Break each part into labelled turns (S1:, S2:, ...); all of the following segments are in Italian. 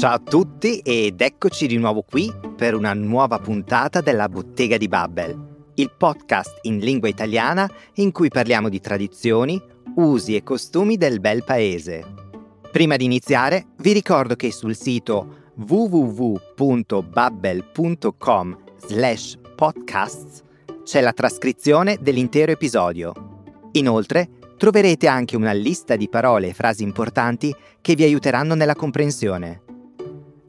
S1: Ciao a tutti ed eccoci di nuovo qui per una nuova puntata della Bottega di Babbel, il podcast in lingua italiana in cui parliamo di tradizioni, usi e costumi del bel paese. Prima di iniziare vi ricordo che sul sito www.babbel.com slash podcasts c'è la trascrizione dell'intero episodio. Inoltre troverete anche una lista di parole e frasi importanti che vi aiuteranno nella comprensione.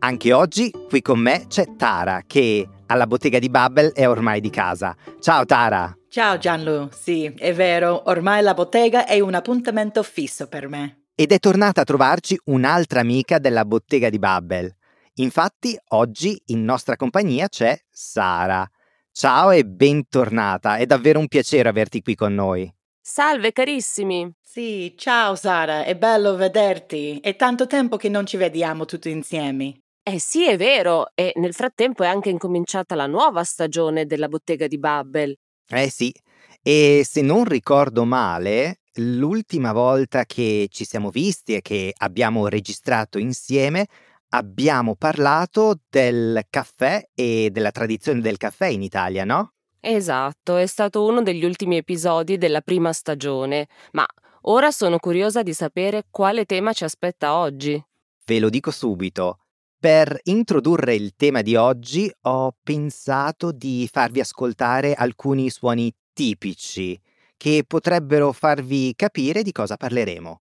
S1: Anche oggi qui con me c'è Tara che alla bottega di Babbel è ormai di casa. Ciao Tara!
S2: Ciao Gianlu, sì, è vero, ormai la bottega è un appuntamento fisso per me.
S1: Ed è tornata a trovarci un'altra amica della bottega di Babbel. Infatti oggi in nostra compagnia c'è Sara. Ciao e bentornata, è davvero un piacere averti qui con noi.
S3: Salve carissimi!
S2: Sì, ciao Sara, è bello vederti. È tanto tempo che non ci vediamo tutti insieme.
S3: Eh sì, è vero, e nel frattempo è anche incominciata la nuova stagione della bottega di Babbel.
S1: Eh sì, e se non ricordo male, l'ultima volta che ci siamo visti e che abbiamo registrato insieme, abbiamo parlato del caffè e della tradizione del caffè in Italia, no?
S3: Esatto, è stato uno degli ultimi episodi della prima stagione, ma ora sono curiosa di sapere quale tema ci aspetta oggi.
S1: Ve lo dico subito. Per introdurre il tema di oggi ho pensato di farvi ascoltare alcuni suoni tipici che potrebbero farvi capire di cosa parleremo.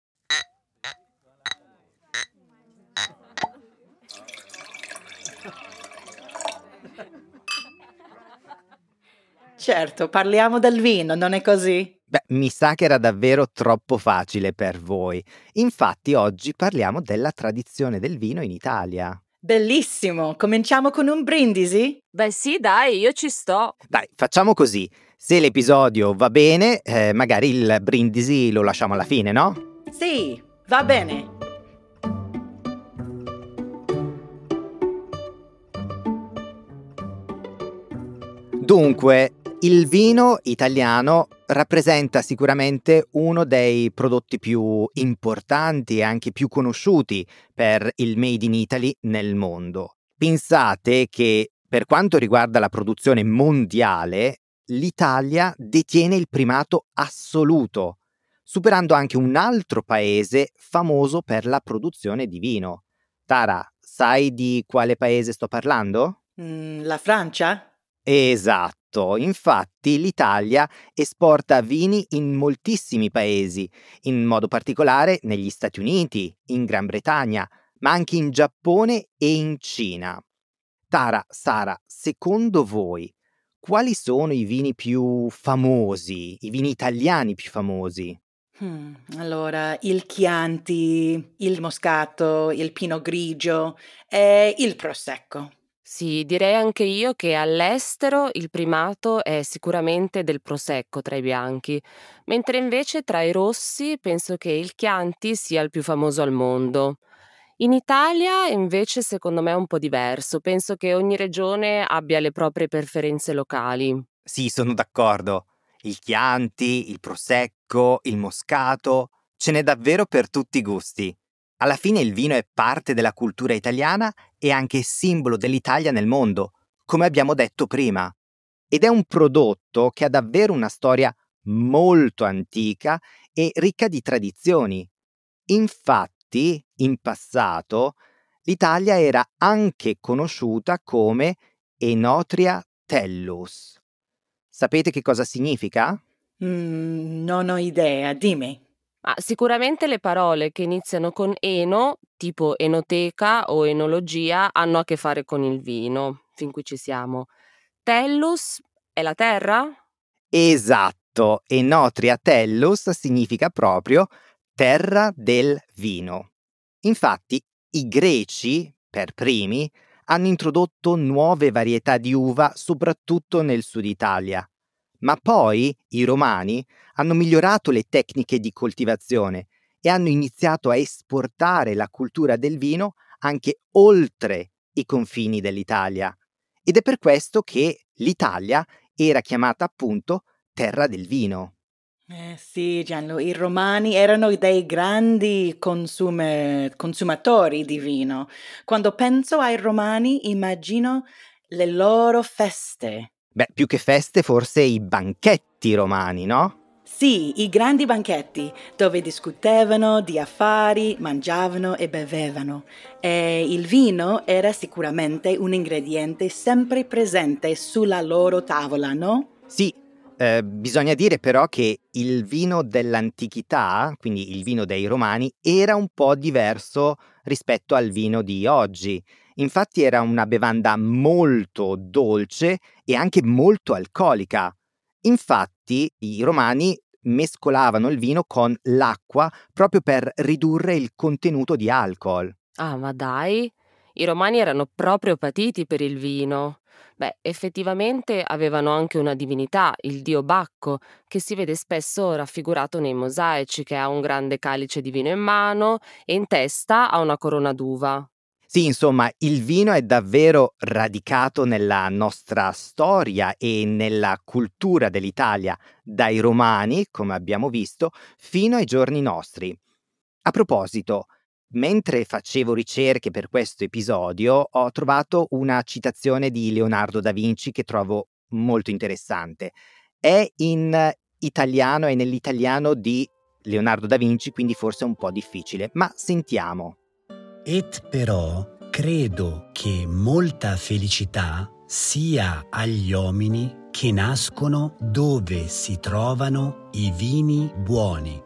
S2: Certo, parliamo del vino, non è così?
S1: Beh, mi sa che era davvero troppo facile per voi. Infatti oggi parliamo della tradizione del vino in Italia.
S2: Bellissimo, cominciamo con un brindisi?
S3: Beh sì, dai, io ci sto.
S1: Dai, facciamo così. Se l'episodio va bene, eh, magari il brindisi lo lasciamo alla fine, no?
S2: Sì, va bene.
S1: Dunque, il vino italiano rappresenta sicuramente uno dei prodotti più importanti e anche più conosciuti per il Made in Italy nel mondo. Pensate che per quanto riguarda la produzione mondiale, l'Italia detiene il primato assoluto, superando anche un altro paese famoso per la produzione di vino. Tara, sai di quale paese sto parlando?
S2: Mm, la Francia?
S1: Esatto, infatti l'Italia esporta vini in moltissimi paesi, in modo particolare negli Stati Uniti, in Gran Bretagna, ma anche in Giappone e in Cina. Tara, Sara, secondo voi quali sono i vini più famosi, i vini italiani più famosi?
S2: Hmm, allora, il Chianti, il Moscato, il Pinot Grigio e il Prosecco.
S3: Sì, direi anche io che all'estero il primato è sicuramente del prosecco tra i bianchi, mentre invece tra i rossi penso che il Chianti sia il più famoso al mondo. In Italia invece secondo me è un po' diverso, penso che ogni regione abbia le proprie preferenze locali.
S1: Sì, sono d'accordo. Il Chianti, il Prosecco, il Moscato, ce n'è davvero per tutti i gusti. Alla fine il vino è parte della cultura italiana e anche simbolo dell'Italia nel mondo, come abbiamo detto prima. Ed è un prodotto che ha davvero una storia molto antica e ricca di tradizioni. Infatti, in passato, l'Italia era anche conosciuta come Enotria Tellus. Sapete che cosa significa?
S2: Mm, non ho idea, dimmi.
S3: Ma sicuramente le parole che iniziano con eno, tipo enoteca o enologia, hanno a che fare con il vino, fin qui ci siamo. Tellus è la terra?
S1: Esatto, Enotria Tellus significa proprio terra del vino. Infatti, i greci, per primi, hanno introdotto nuove varietà di uva soprattutto nel sud Italia ma poi i romani hanno migliorato le tecniche di coltivazione e hanno iniziato a esportare la cultura del vino anche oltre i confini dell'Italia. Ed è per questo che l'Italia era chiamata appunto terra del vino.
S2: Eh sì, Gianlu, i romani erano dei grandi consume- consumatori di vino. Quando penso ai romani immagino le loro feste.
S1: Beh, più che feste, forse i banchetti romani, no?
S2: Sì, i grandi banchetti dove discutevano di affari, mangiavano e bevevano. E il vino era sicuramente un ingrediente sempre presente sulla loro tavola, no?
S1: Sì, eh, bisogna dire però che il vino dell'antichità, quindi il vino dei romani, era un po' diverso rispetto al vino di oggi. Infatti era una bevanda molto dolce e anche molto alcolica. Infatti i romani mescolavano il vino con l'acqua proprio per ridurre il contenuto di alcol.
S3: Ah, ma dai, i romani erano proprio patiti per il vino. Beh, effettivamente avevano anche una divinità, il dio Bacco, che si vede spesso raffigurato nei mosaici, che ha un grande calice di vino in mano e in testa ha una corona d'uva.
S1: Sì, insomma, il vino è davvero radicato nella nostra storia e nella cultura dell'Italia, dai romani, come abbiamo visto, fino ai giorni nostri. A proposito, mentre facevo ricerche per questo episodio, ho trovato una citazione di Leonardo da Vinci che trovo molto interessante. È in italiano, è nell'italiano di Leonardo da Vinci, quindi forse è un po' difficile, ma sentiamo.
S4: Et però credo che molta felicità sia agli uomini che nascono dove si trovano i vini buoni.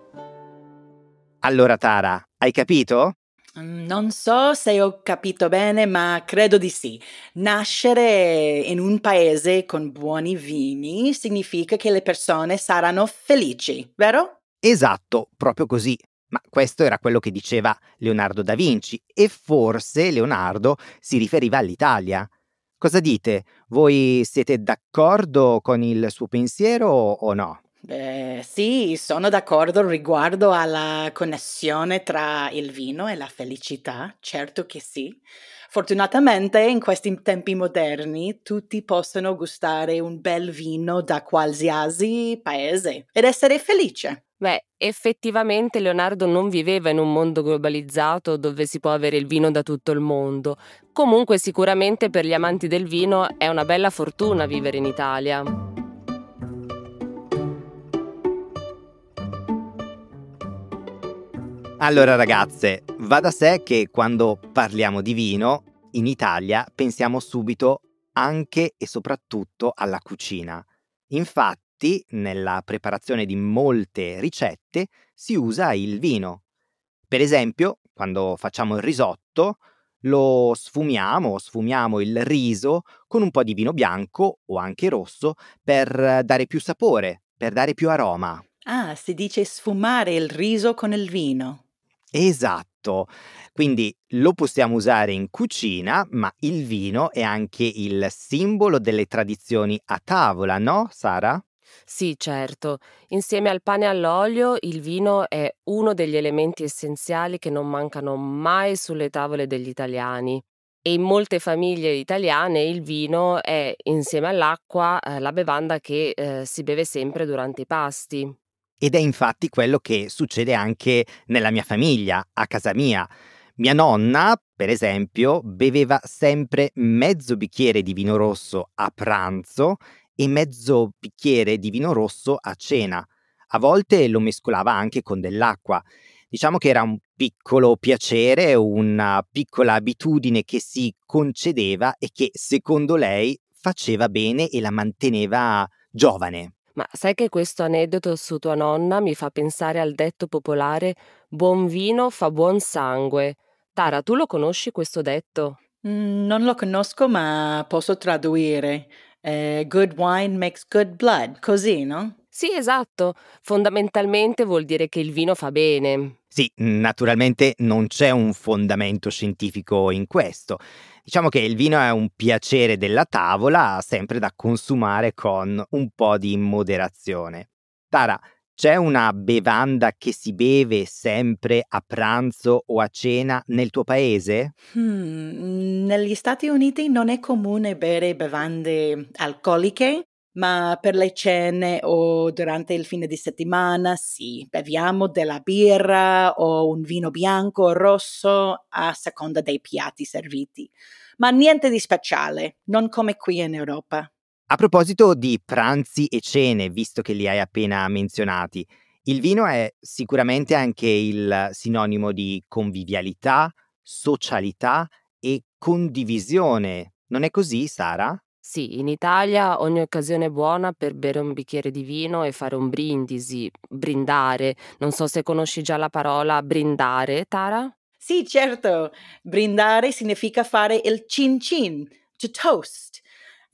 S1: Allora Tara, hai capito?
S2: Mm, non so se ho capito bene, ma credo di sì. Nascere in un paese con buoni vini significa che le persone saranno felici, vero?
S1: Esatto, proprio così. Ma questo era quello che diceva Leonardo da Vinci e forse Leonardo si riferiva all'Italia. Cosa dite? Voi siete d'accordo con il suo pensiero o no?
S2: Beh, sì, sono d'accordo riguardo alla connessione tra il vino e la felicità, certo che sì. Fortunatamente in questi tempi moderni tutti possono gustare un bel vino da qualsiasi paese ed essere felice.
S3: Beh, effettivamente Leonardo non viveva in un mondo globalizzato dove si può avere il vino da tutto il mondo. Comunque sicuramente per gli amanti del vino è una bella fortuna vivere in Italia.
S1: Allora ragazze, va da sé che quando parliamo di vino, in Italia pensiamo subito anche e soprattutto alla cucina. Infatti, Infatti, nella preparazione di molte ricette si usa il vino. Per esempio, quando facciamo il risotto, lo sfumiamo o sfumiamo il riso con un po' di vino bianco o anche rosso per dare più sapore, per dare più aroma.
S2: Ah, si dice sfumare il riso con il vino.
S1: Esatto. Quindi lo possiamo usare in cucina, ma il vino è anche il simbolo delle tradizioni a tavola, no, Sara?
S3: Sì, certo. Insieme al pane e all'olio, il vino è uno degli elementi essenziali che non mancano mai sulle tavole degli italiani. E in molte famiglie italiane il vino è, insieme all'acqua, eh, la bevanda che eh, si beve sempre durante i pasti.
S1: Ed è infatti quello che succede anche nella mia famiglia, a casa mia. Mia nonna, per esempio, beveva sempre mezzo bicchiere di vino rosso a pranzo e mezzo bicchiere di vino rosso a cena. A volte lo mescolava anche con dell'acqua. Diciamo che era un piccolo piacere, una piccola abitudine che si concedeva e che secondo lei faceva bene e la manteneva giovane.
S3: Ma sai che questo aneddoto su tua nonna mi fa pensare al detto popolare buon vino fa buon sangue. Tara, tu lo conosci questo detto?
S2: Mm, non lo conosco, ma posso tradurre eh, good wine makes good blood, così, no?
S3: Sì, esatto. Fondamentalmente vuol dire che il vino fa bene.
S1: Sì, naturalmente non c'è un fondamento scientifico in questo. Diciamo che il vino è un piacere della tavola, sempre da consumare con un po' di moderazione. Tara, c'è una bevanda che si beve sempre a pranzo o a cena nel tuo paese?
S2: Hmm, negli Stati Uniti non è comune bere bevande alcoliche, ma per le cene o durante il fine di settimana sì, beviamo della birra o un vino bianco o rosso a seconda dei piatti serviti, ma niente di speciale, non come qui in Europa.
S1: A proposito di pranzi e cene, visto che li hai appena menzionati, il vino è sicuramente anche il sinonimo di convivialità, socialità e condivisione. Non è così, Sara?
S3: Sì, in Italia ogni occasione è buona per bere un bicchiere di vino e fare un brindisi, brindare. Non so se conosci già la parola brindare, Tara?
S2: Sì, certo. Brindare significa fare il cin cin, to toast.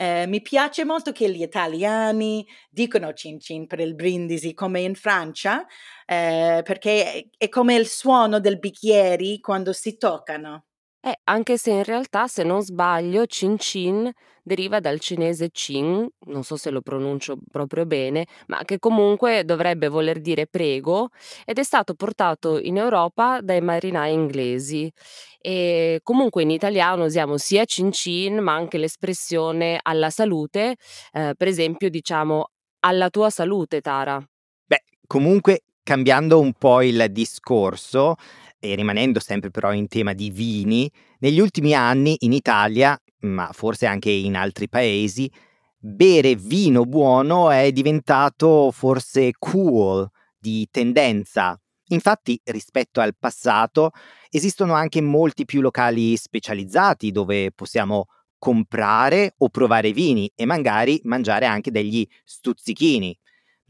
S2: Eh, mi piace molto che gli italiani dicono cin cin per il brindisi come in Francia, eh, perché è come il suono del bicchieri quando si toccano.
S3: Eh, anche se in realtà, se non sbaglio, Cin Cin deriva dal cinese Qin, non so se lo pronuncio proprio bene, ma che comunque dovrebbe voler dire prego ed è stato portato in Europa dai marinai inglesi. E comunque in italiano usiamo sia Cin Cin, ma anche l'espressione alla salute, eh, per esempio diciamo alla tua salute, Tara.
S1: Beh, comunque cambiando un po' il discorso, e rimanendo sempre però in tema di vini, negli ultimi anni in Italia, ma forse anche in altri paesi, bere vino buono è diventato forse cool, di tendenza. Infatti, rispetto al passato, esistono anche molti più locali specializzati dove possiamo comprare o provare vini e magari mangiare anche degli stuzzichini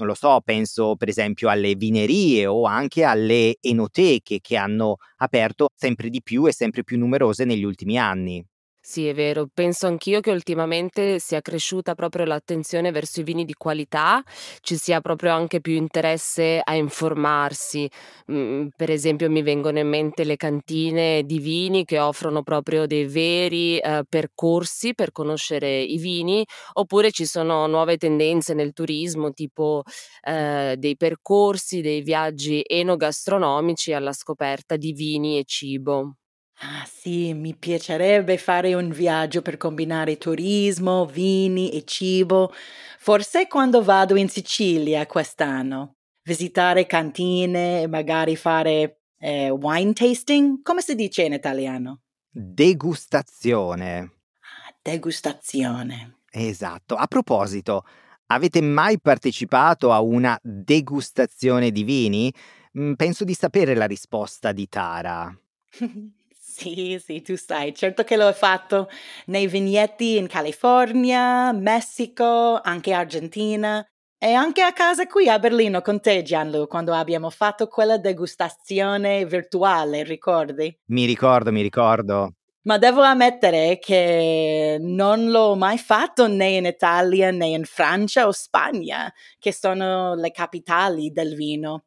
S1: non lo so, penso per esempio alle vinerie o anche alle enoteche che hanno aperto sempre di più e sempre più numerose negli ultimi anni.
S3: Sì, è vero. Penso anch'io che ultimamente sia cresciuta proprio l'attenzione verso i vini di qualità, ci sia proprio anche più interesse a informarsi. Mm, per esempio, mi vengono in mente le cantine di vini che offrono proprio dei veri eh, percorsi per conoscere i vini, oppure ci sono nuove tendenze nel turismo, tipo eh, dei percorsi, dei viaggi enogastronomici alla scoperta di vini e cibo.
S2: Ah sì, mi piacerebbe fare un viaggio per combinare turismo, vini e cibo, forse quando vado in Sicilia quest'anno. Visitare cantine e magari fare eh, wine tasting, come si dice in italiano?
S1: Degustazione.
S2: Ah, degustazione.
S1: Esatto. A proposito, avete mai partecipato a una degustazione di vini? Mm, penso di sapere la risposta di Tara.
S2: Sì, sì, tu sai, certo che l'ho fatto nei vignetti in California, Messico, anche Argentina e anche a casa qui a Berlino con te, Gianlu, quando abbiamo fatto quella degustazione virtuale, ricordi?
S1: Mi ricordo, mi ricordo.
S2: Ma devo ammettere che non l'ho mai fatto né in Italia né in Francia o Spagna, che sono le capitali del vino.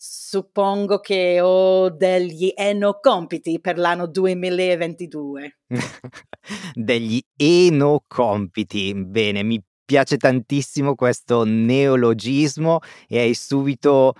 S2: Suppongo che ho degli enocompiti per l'anno 2022.
S1: degli enocompiti. Bene, mi piace tantissimo questo neologismo e hai subito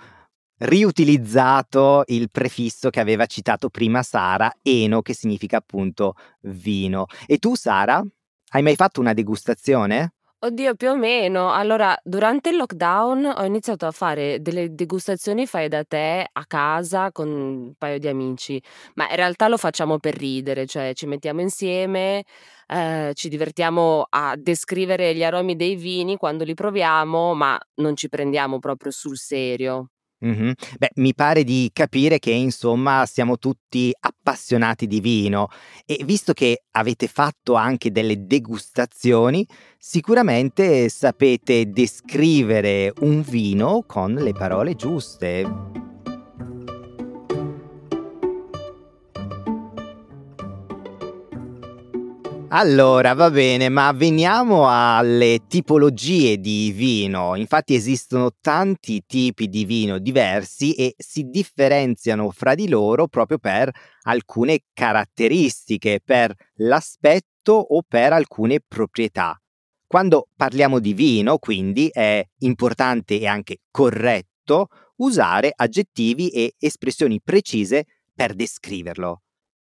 S1: riutilizzato il prefisso che aveva citato prima Sara, eno, che significa appunto vino. E tu, Sara, hai mai fatto una degustazione?
S3: Oddio, più o meno. Allora, durante il lockdown ho iniziato a fare delle degustazioni fai da te a casa con un paio di amici, ma in realtà lo facciamo per ridere, cioè ci mettiamo insieme, eh, ci divertiamo a descrivere gli aromi dei vini quando li proviamo, ma non ci prendiamo proprio sul serio.
S1: Mh-mh. Beh, mi pare di capire che insomma siamo tutti appassionati di vino e visto che avete fatto anche delle degustazioni, sicuramente sapete descrivere un vino con le parole giuste. Allora, va bene, ma veniamo alle tipologie di vino. Infatti esistono tanti tipi di vino diversi e si differenziano fra di loro proprio per alcune caratteristiche, per l'aspetto o per alcune proprietà. Quando parliamo di vino, quindi, è importante e anche corretto usare aggettivi e espressioni precise per descriverlo.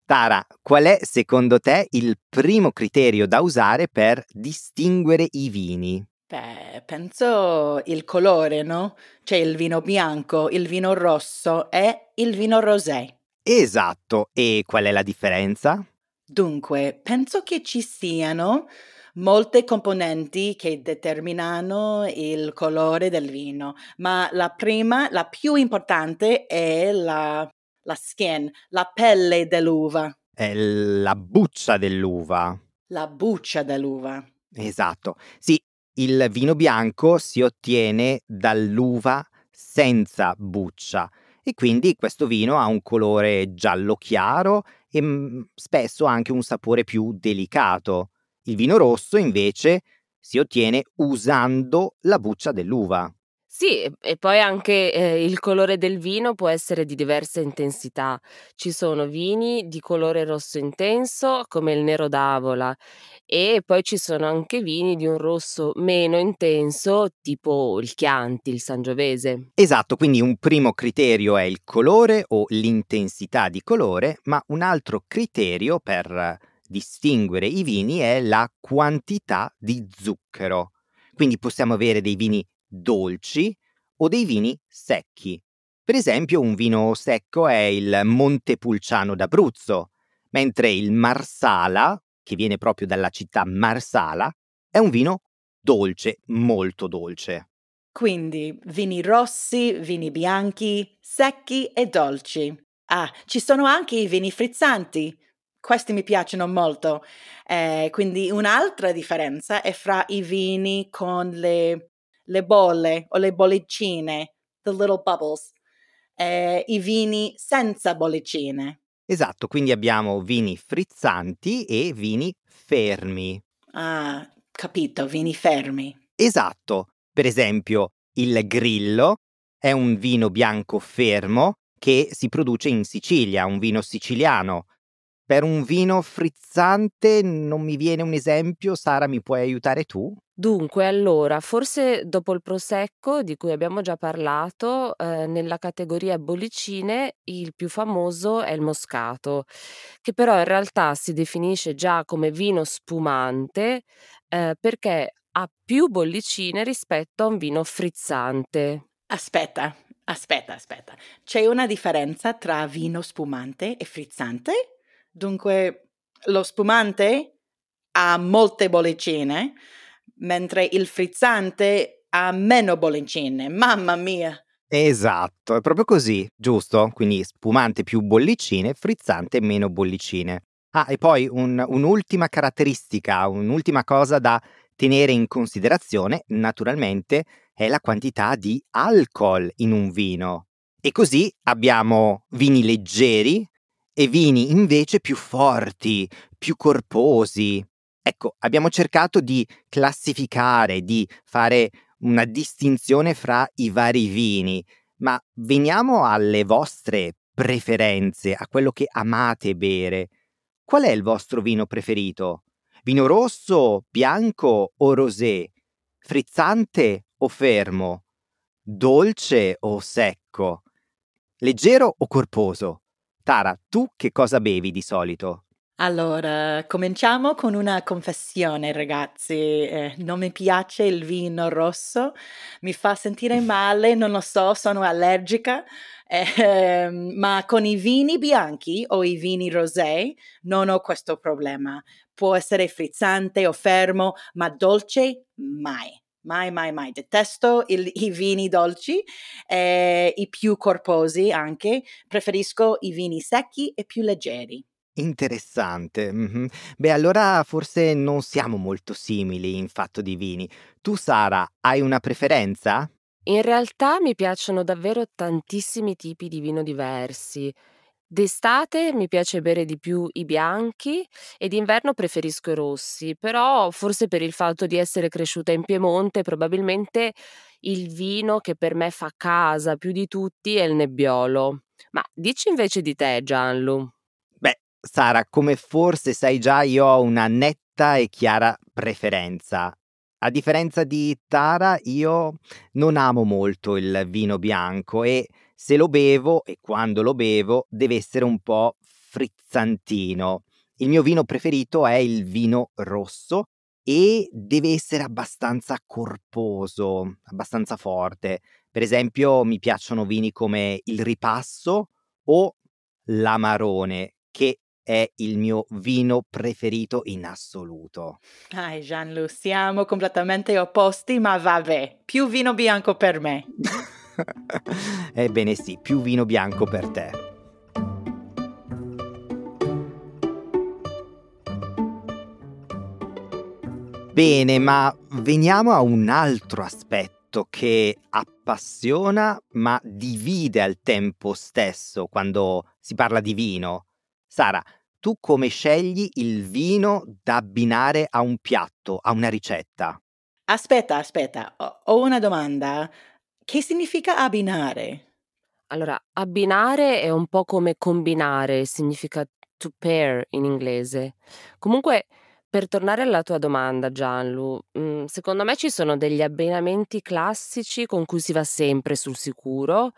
S1: Tara, qual è secondo te il primo criterio da usare per distinguere i vini?
S2: Beh, penso il colore, no? C'è il vino bianco, il vino rosso e il vino rosé.
S1: Esatto, e qual è la differenza?
S2: Dunque, penso che ci siano molte componenti che determinano il colore del vino, ma la prima, la più importante è la, la skin, la pelle dell'uva.
S1: È la buccia dell'uva.
S2: La buccia dell'uva.
S1: Esatto. Sì, il vino bianco si ottiene dall'uva senza buccia e quindi questo vino ha un colore giallo chiaro e mm, spesso anche un sapore più delicato. Il vino rosso invece si ottiene usando la buccia dell'uva.
S3: Sì, e poi anche eh, il colore del vino può essere di diversa intensità. Ci sono vini di colore rosso intenso, come il nero d'Avola, e poi ci sono anche vini di un rosso meno intenso, tipo il Chianti, il Sangiovese.
S1: Esatto, quindi un primo criterio è il colore o l'intensità di colore, ma un altro criterio per distinguere i vini è la quantità di zucchero. Quindi possiamo avere dei vini dolci o dei vini secchi. Per esempio un vino secco è il Montepulciano d'Abruzzo, mentre il Marsala, che viene proprio dalla città Marsala, è un vino dolce, molto dolce.
S2: Quindi vini rossi, vini bianchi, secchi e dolci. Ah, ci sono anche i vini frizzanti. Questi mi piacciono molto. Eh, quindi un'altra differenza è fra i vini con le le bolle o le bollicine, the little bubbles, eh, i vini senza bollicine.
S1: Esatto, quindi abbiamo vini frizzanti e vini fermi.
S2: Ah, capito, vini fermi.
S1: Esatto, per esempio il Grillo è un vino bianco fermo che si produce in Sicilia, un vino siciliano. Per un vino frizzante non mi viene un esempio, Sara mi puoi aiutare tu?
S3: Dunque, allora, forse dopo il prosecco di cui abbiamo già parlato, ehm, nella categoria bollicine il più famoso è il moscato, che però in realtà si definisce già come vino spumante, ehm, perché ha più bollicine rispetto a un vino frizzante.
S2: Aspetta, aspetta, aspetta. C'è una differenza tra vino spumante e frizzante? Dunque, lo spumante ha molte bollicine mentre il frizzante ha meno bollicine. Mamma mia!
S1: Esatto, è proprio così, giusto? Quindi spumante più bollicine, frizzante meno bollicine. Ah, e poi un, un'ultima caratteristica, un'ultima cosa da tenere in considerazione, naturalmente, è la quantità di alcol in un vino. E così abbiamo vini leggeri e vini invece più forti, più corposi, Ecco, abbiamo cercato di classificare, di fare una distinzione fra i vari vini, ma veniamo alle vostre preferenze, a quello che amate bere. Qual è il vostro vino preferito? Vino rosso, bianco o rosé? Frizzante o fermo? Dolce o secco? Leggero o corposo? Tara, tu che cosa bevi di solito?
S2: Allora, cominciamo con una confessione, ragazzi. Eh, non mi piace il vino rosso, mi fa sentire male, non lo so, sono allergica. Eh, ma con i vini bianchi o i vini rosé non ho questo problema. Può essere frizzante o fermo, ma dolce mai. Mai, mai, mai. Detesto il, i vini dolci, eh, i più corposi anche. Preferisco i vini secchi e più leggeri.
S1: Interessante. Beh, allora forse non siamo molto simili in fatto di vini. Tu, Sara, hai una preferenza?
S3: In realtà mi piacciono davvero tantissimi tipi di vino diversi. D'estate mi piace bere di più i bianchi e d'inverno preferisco i rossi, però forse per il fatto di essere cresciuta in Piemonte, probabilmente il vino che per me fa casa più di tutti è il Nebbiolo. Ma dici invece di te, Gianlu.
S1: Sara, come forse sai già, io ho una netta e chiara preferenza. A differenza di Tara, io non amo molto il vino bianco e se lo bevo, e quando lo bevo, deve essere un po' frizzantino. Il mio vino preferito è il vino rosso e deve essere abbastanza corposo, abbastanza forte. Per esempio, mi piacciono vini come il Ripasso o l'Amarone, che è il mio vino preferito in assoluto.
S2: Dai, Gianlu, siamo completamente opposti, ma vabbè, più vino bianco per me.
S1: Ebbene sì, più vino bianco per te. Bene, ma veniamo a un altro aspetto che appassiona ma divide al tempo stesso quando si parla di vino. Sara, tu come scegli il vino da abbinare a un piatto, a una ricetta?
S2: Aspetta, aspetta, ho, una domanda. Che significa abbinare?
S3: Allora, abbinare è un po' come combinare, significa to pair in inglese. Comunque, per tornare alla tua domanda, Gianlu, mhmm, secondo me ci sono degli abbinamenti classici con cui si va sempre sul sicuro.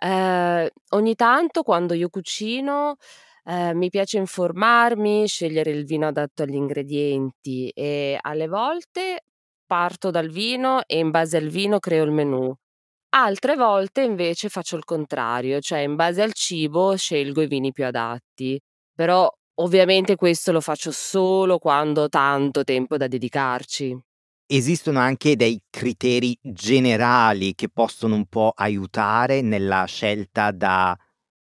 S3: Ehm, ogni tanto quando io cucino, ehm, mi piace informarmi, scegliere il vino adatto agli ingredienti e alle volte parto dal vino e in base al vino creo il menù. Altre volte invece faccio il contrario, cioè in base al cibo scelgo i vini più adatti. Però Ovviamente questo lo faccio solo quando ho tanto tempo da dedicarci.
S1: Esistono anche dei criteri generali che possono un po' aiutare nella scelta da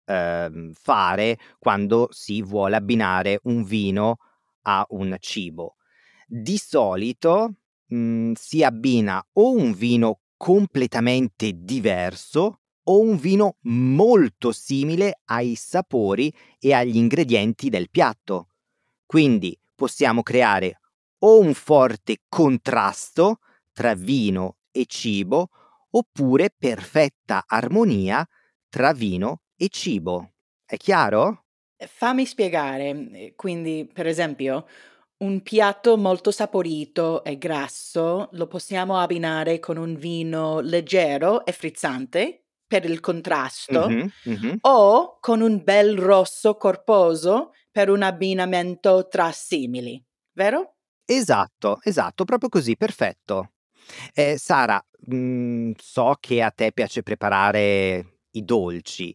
S1: ehm, fare quando si vuole abbinare un vino a un cibo. Di solito mh, mhmm, si abbina o un vino completamente diverso o un vino molto simile ai sapori e agli ingredienti del piatto. Quindi possiamo creare o un forte contrasto tra vino e cibo oppure perfetta armonia tra vino e cibo. È chiaro?
S2: Fammi spiegare. Quindi, per esempio, un piatto molto saporito e grasso lo possiamo abbinare con un vino leggero e frizzante per il contrasto
S1: Mhm, mhm.
S2: o con un bel rosso corposo per un abbinamento tra simili, vero?
S1: Esatto, esatto, proprio così, perfetto. Eh, Sara, mh, so che a te piace preparare i dolci.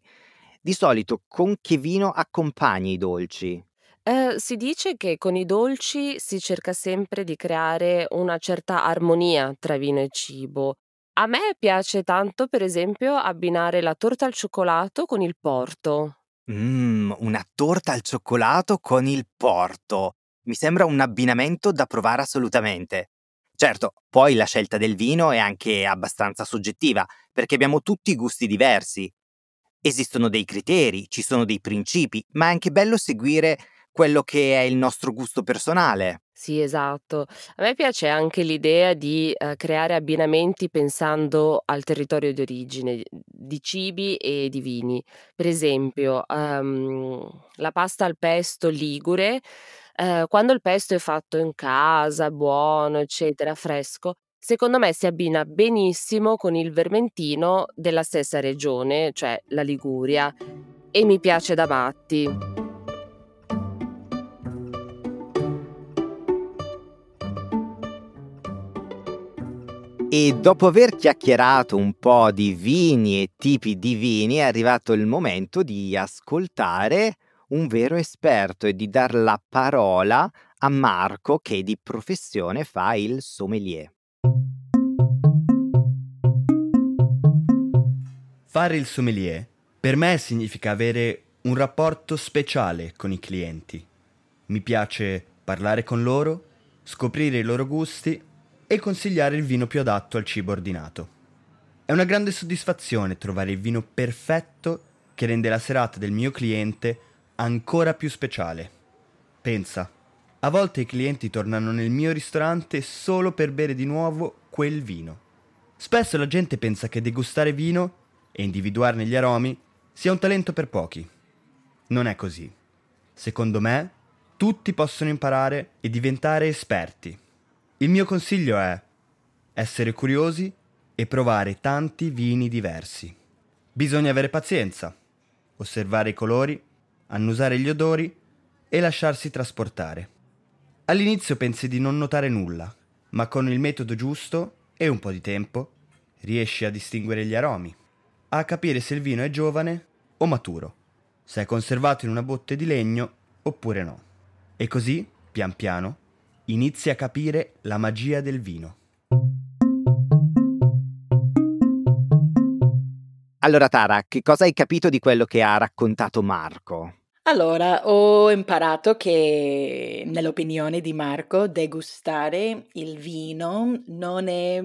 S1: Di solito con che vino accompagni i dolci?
S3: Eh, si dice che con i dolci si cerca sempre di creare una certa armonia tra vino e cibo. A me piace tanto, per esempio, abbinare la torta al cioccolato con il porto.
S1: Mmm, una torta al cioccolato con il porto. Mi sembra un abbinamento da provare assolutamente. Certo, poi la scelta del vino è anche abbastanza soggettiva, perché abbiamo tutti gusti diversi. Esistono dei criteri, ci sono dei principi, ma è anche bello seguire quello che è il nostro gusto personale.
S3: Sì, esatto. A me piace anche l'idea di, ehm, creare abbinamenti pensando al territorio di origine, di cibi e di vini. Per esempio, uhm, la pasta al pesto ligure, ehm, quando il pesto è fatto in casa, buono, eccetera, fresco, secondo me si abbina benissimo con il vermentino della stessa regione, cioè la Liguria, e mi piace da matti.
S1: E dopo aver chiacchierato un po' di vini e tipi di vini, è arrivato il momento di ascoltare un vero esperto e di dar la parola a Marco che di professione fa il sommelier.
S5: Fare il sommelier per me significa avere un rapporto speciale con i clienti. Mi piace parlare con loro, scoprire i loro gusti e consigliare il vino più adatto al cibo ordinato. È una grande soddisfazione trovare il vino perfetto che rende la serata del mio cliente ancora più speciale. Pensa, a volte i clienti tornano nel mio ristorante solo per bere di nuovo quel vino. Spesso la gente pensa che degustare vino e individuarne gli aromi sia un talento per pochi. Non è così. Secondo me, tutti possono imparare e diventare esperti. Il mio consiglio è essere curiosi e provare tanti vini diversi. Bisogna avere pazienza, osservare i colori, annusare gli odori e lasciarsi trasportare. All'inizio pensi di non notare nulla, ma con il metodo giusto e un po' di tempo riesci a distinguere gli aromi, a capire se il vino è giovane o maturo, se è conservato in una botte di legno oppure no. E così, pian piano, inizi a capire la magia del vino.
S1: Allora Tara, che cosa hai capito di quello che ha raccontato Marco?
S2: Allora, ho imparato che nell'opinione di Marco degustare il vino non è,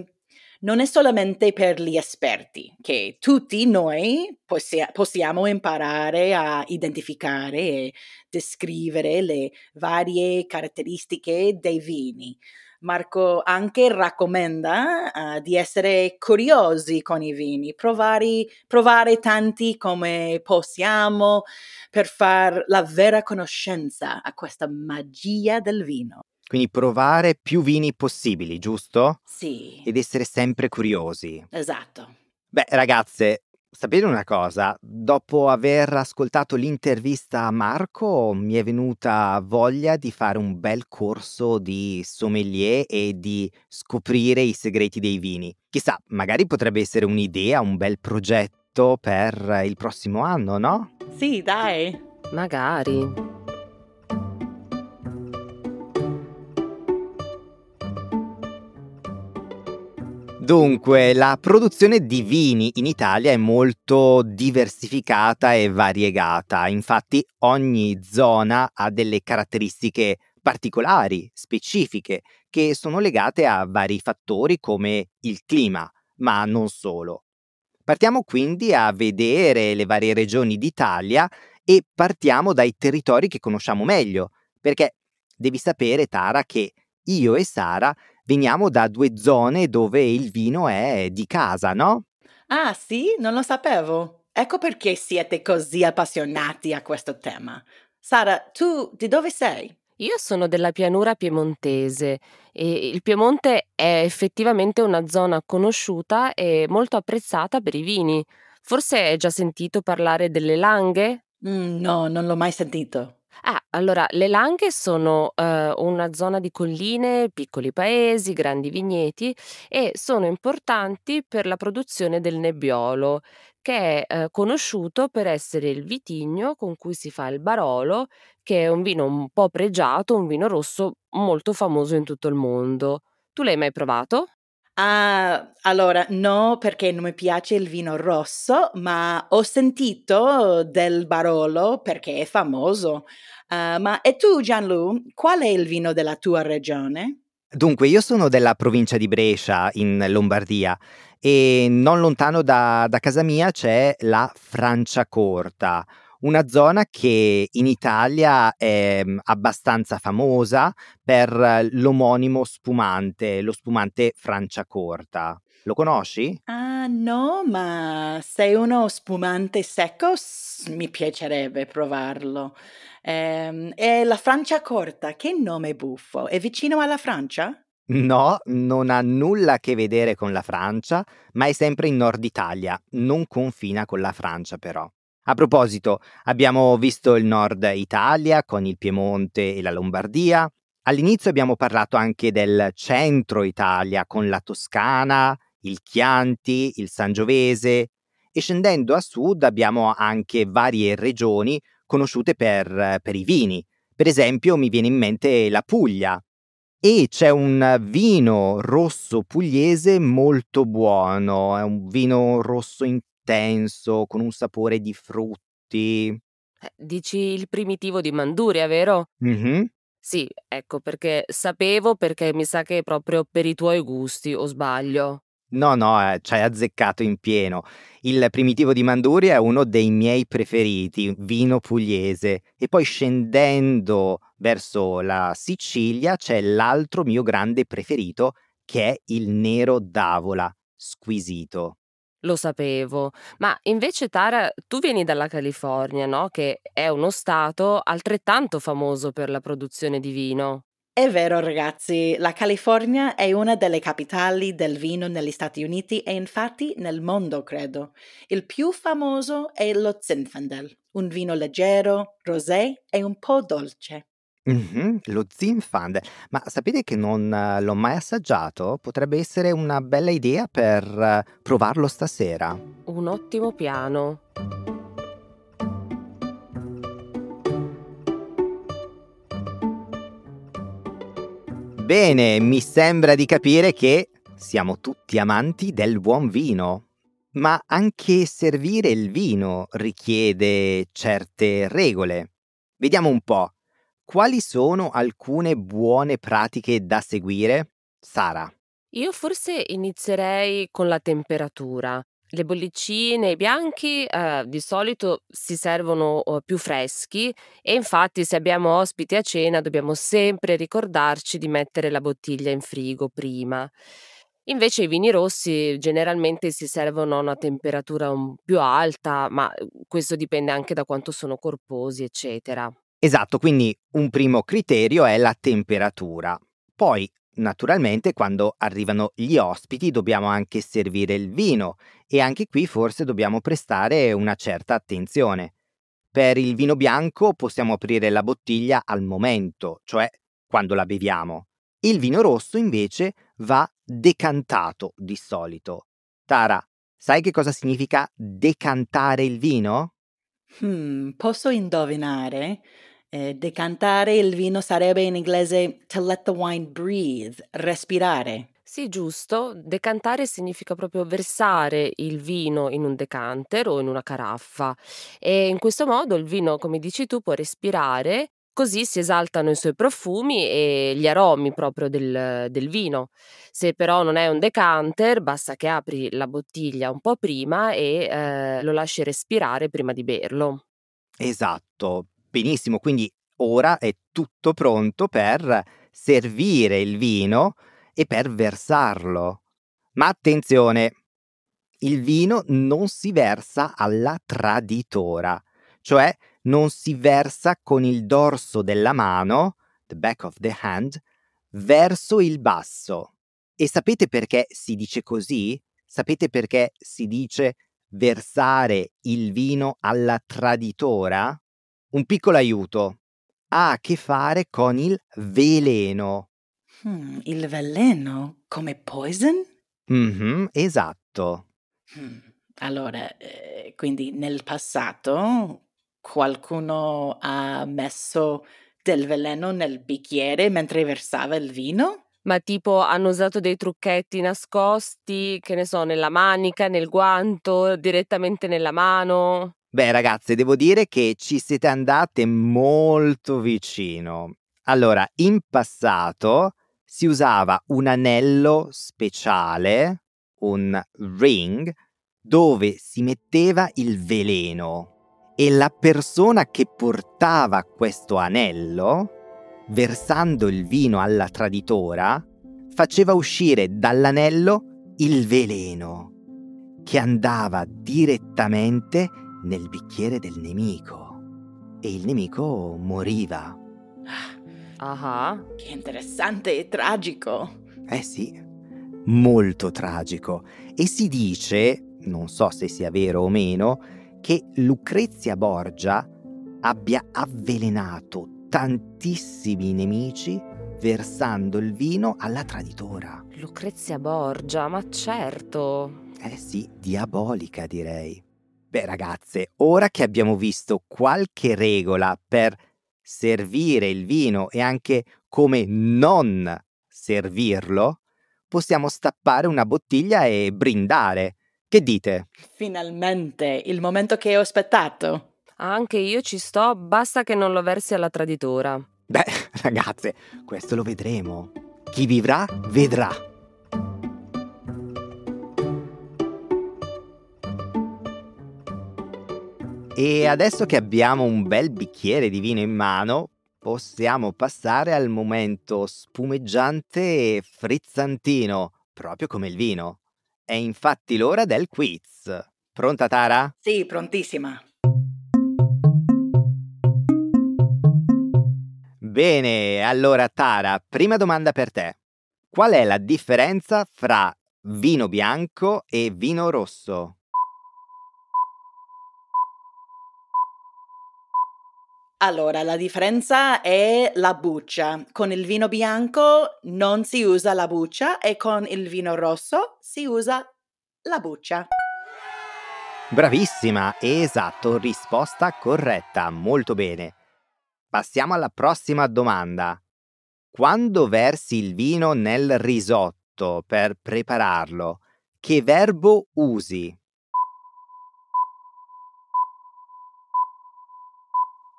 S2: non è solamente per gli esperti, che tutti noi possia- possiamo imparare a identificare e descrivere le varie caratteristiche dei vini. Marco anche raccomanda uh, di essere curiosi con i vini, provare, provare tanti come possiamo per fare la vera conoscenza a questa magia del vino.
S1: Quindi provare più vini possibili, giusto?
S2: Sì.
S1: Ed essere sempre curiosi.
S2: Esatto.
S1: Beh, ragazze, Sapete una cosa? Dopo aver ascoltato l'intervista a Marco, mi è venuta voglia di fare un bel corso di sommelier e di scoprire i segreti dei vini. Chissà, magari potrebbe essere un'idea, un bel progetto per il prossimo anno, no?
S2: Sì, dai.
S3: Magari.
S1: Dunque, la produzione di vini in Italia è molto diversificata e variegata, infatti ogni zona ha delle caratteristiche particolari, specifiche, che sono legate a vari fattori come il clima, ma non solo. Partiamo quindi a vedere le varie regioni d'Italia e partiamo dai territori che conosciamo meglio, perché devi sapere, Tara, che io e Sara veniamo da due zone dove il vino è di casa, no?
S2: Ah, sì? Non lo sapevo. Ecco perché siete così appassionati a questo tema. Sara, tu di dove sei?
S3: Io sono della pianura piemontese e il Piemonte è effettivamente una zona conosciuta e molto apprezzata per i vini. Forse hai già sentito parlare delle Langhe?
S2: Mm, no, non l'ho mai sentito.
S3: Ah, allora le Langhe sono, ehm, una zona di colline, piccoli paesi, grandi vigneti e sono importanti per la produzione del Nebbiolo, che è, ehm, conosciuto per essere il vitigno con cui si fa il Barolo, che è un vino un po' pregiato, un vino rosso molto famoso in tutto il mondo. Tu l'hai mai provato?
S2: Ah, allora no, perché non mi piace il vino rosso, ma ho sentito del Barolo perché è famoso. Uh, ma e tu, Gianlu, qual è il vino della tua regione?
S1: Dunque, io sono della provincia di Brescia, in Lombardia, e non lontano da, da casa mia c'è la Franciacorta, una zona che in Italia è mm, abbastanza famosa per l'omonimo spumante, lo spumante Franciacorta. Lo conosci?
S2: Ah, no, ma sei uno spumante secco, mi piacerebbe provarlo. Ehm, e la Franciacorta, che nome buffo, è vicino alla Francia?
S1: No, non ha nulla a che vedere con la Francia, ma è sempre in Nord Italia, non confina con la Francia però. A proposito, abbiamo visto il nord Italia con il Piemonte e la Lombardia. All'inizio abbiamo parlato anche del centro Italia con la Toscana, il Chianti, il Sangiovese e scendendo a sud abbiamo anche varie regioni conosciute per, per i vini. Per esempio mi viene in mente la Puglia, e c'è un vino rosso pugliese molto buono, è un vino rosso in intenso, con un sapore di frutti.
S3: Eh, dici il primitivo di Manduria, vero?
S1: Mh-mh.
S3: Sì, ecco, perché sapevo perché mi sa che è proprio per i tuoi gusti, o sbaglio?
S1: No, no, eh, c'hai azzeccato in pieno. Il primitivo di Manduria è uno dei miei preferiti, vino pugliese. E poi scendendo verso la Sicilia c'è l'altro mio grande preferito, che è il Nero d'Avola, squisito.
S3: Lo sapevo. Ma invece Tara, tu vieni dalla California, no? Che è uno stato altrettanto famoso per la produzione di vino.
S2: È vero, ragazzi, la California è una delle capitali del vino negli Stati Uniti e infatti nel mondo, credo. Il più famoso è lo Zinfandel, un vino leggero, rosé e un po' dolce.
S1: Mhm, lo Zinfand. Ma sapete che non eh, l'ho mai assaggiato? Potrebbe essere una bella idea per eh, provarlo stasera.
S3: Un ottimo piano.
S1: Bene, mi sembra di capire che siamo tutti amanti del buon vino. Ma anche servire il vino richiede certe regole. Vediamo un po'. Quali sono alcune buone pratiche da seguire? Sara.
S3: Io forse inizierei con la temperatura. Le bollicine, i bianchi eh, di solito si servono oh, più freschi e infatti se abbiamo ospiti a cena dobbiamo sempre ricordarci di mettere la bottiglia in frigo prima. Invece i vini rossi generalmente si servono a una temperatura un più alta, ma eh, questo dipende anche da quanto sono corposi, eccetera.
S1: Esatto, quindi un primo criterio è la temperatura. Poi, naturalmente, quando arrivano gli ospiti dobbiamo anche servire il vino e anche qui forse dobbiamo prestare una certa attenzione. Per il vino bianco possiamo aprire la bottiglia al momento, cioè quando la beviamo. Il vino rosso invece va decantato di solito. Tara, sai che cosa significa decantare il vino?
S2: Hmm, posso indovinare? Eh, decantare il vino sarebbe in inglese to let the wine breathe, respirare.
S3: Sì, giusto. Decantare significa proprio versare il vino in un decanter o in una caraffa e in questo modo il vino, come dici tu, può respirare Così si esaltano i suoi profumi e gli aromi proprio del, del vino. Se però non è un decanter, basta che apri la bottiglia un po' prima e eh, lo lasci respirare prima di berlo.
S1: Esatto, benissimo, quindi ora è tutto pronto per servire il vino e per versarlo. Ma attenzione, il vino non si versa alla traditora, cioè non si versa con il dorso della mano, the back of the hand, verso il basso. E sapete perché si dice così? Sapete perché si dice versare il vino alla traditora? Un piccolo aiuto. Ha a che fare con il veleno.
S2: Hmm, il veleno? Come poison?
S1: Mhm, esatto.
S2: Hmm. Allora, eh, quindi nel passato qualcuno ha messo del veleno nel bicchiere mentre versava il vino?
S3: Ma tipo hanno usato dei trucchetti nascosti, che ne so, nella manica, nel guanto, direttamente nella mano?
S1: Beh, ragazze, devo dire che ci siete andate molto vicino. Allora, in passato si usava un anello speciale, un ring, dove si metteva il veleno e la persona che portava questo anello, versando il vino alla traditora, faceva uscire dall'anello il veleno che andava direttamente nel bicchiere del nemico e il nemico moriva.
S3: Ah,
S2: Che interessante e tragico.
S1: Eh sì, molto tragico. E si dice, non so se sia vero o meno, che Lucrezia Borgia abbia avvelenato tantissimi nemici versando il vino alla traditora.
S3: Lucrezia Borgia, ma certo.
S1: Eh sì, diabolica direi. Beh ragazze, ora che abbiamo visto qualche regola per servire il vino e anche come non servirlo, possiamo stappare una bottiglia e brindare. Che dite?
S2: Finalmente, il momento che ho aspettato.
S3: Anche io ci sto, basta che non lo versi alla traditora.
S1: Beh, ragazze, questo lo vedremo. Chi vivrà, vedrà. E adesso che abbiamo un bel bicchiere di vino in mano, possiamo passare al momento spumeggiante e frizzantino, proprio come il vino. È infatti l'ora del quiz. Pronta Tara?
S2: Sì, prontissima.
S1: Bene, allora Tara, prima domanda per te. Qual è la differenza fra vino bianco e vino rosso?
S2: Allora, la differenza è la buccia. Con il vino bianco non si usa la buccia e con il vino rosso si usa la buccia.
S1: Bravissima, esatto, risposta corretta, molto bene. Passiamo alla prossima domanda. Quando versi il vino nel risotto per prepararlo, che verbo usi?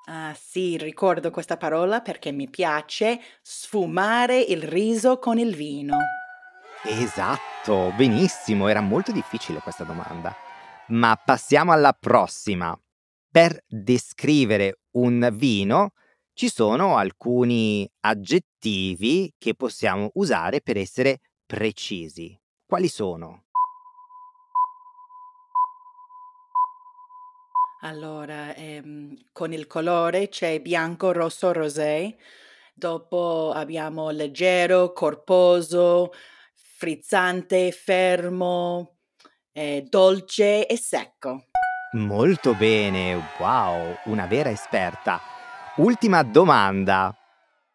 S2: Ah sì, ricordo questa parola perché mi piace sfumare il riso con il vino.
S1: Esatto, benissimo, era molto difficile questa domanda. Ma passiamo alla prossima. Per descrivere un vino ci sono alcuni aggettivi che possiamo usare per essere precisi. Quali sono?
S2: Allora, ehm, con il colore c'è bianco, rosso, rosé. Dopo abbiamo leggero, corposo, frizzante, fermo, eh, dolce e secco.
S1: Molto bene, wow, una vera esperta. Ultima domanda.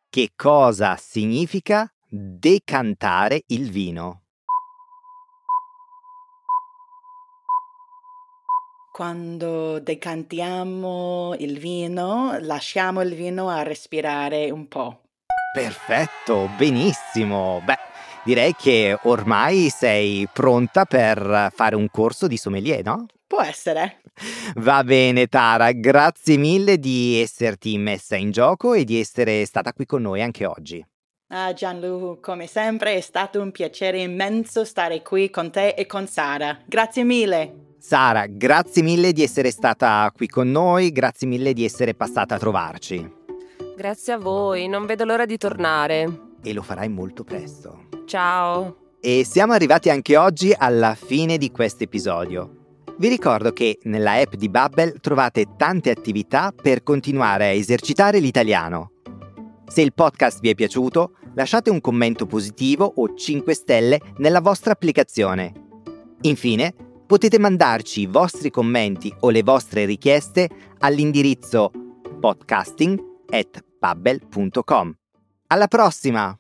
S1: Che cosa significa decantare il vino?
S2: Quando decantiamo il vino, lasciamo il vino a respirare un po'.
S1: Perfetto, benissimo. Beh, direi che ormai sei pronta per fare un corso di sommelier, no?
S2: Può essere.
S1: Va bene, Tara, grazie mille di esserti messa in gioco e di essere stata qui con noi anche oggi.
S2: Ah, Gianlu, come sempre è stato un piacere immenso stare qui con te e con Sara. Grazie mille.
S1: Sara, grazie mille di essere stata qui con noi, grazie mille di essere passata a trovarci.
S3: Grazie a voi, non vedo l'ora di tornare.
S1: E lo farai molto presto.
S3: Ciao.
S1: E siamo arrivati anche oggi alla fine di questo episodio. Vi ricordo che nella app di Babbel trovate tante attività per continuare a esercitare l'italiano. Se il podcast vi è piaciuto, lasciate un commento positivo o 5 stelle nella vostra applicazione. Infine, potete mandarci i vostri commenti o le vostre richieste all'indirizzo podcasting.babbel.com. Alla prossima!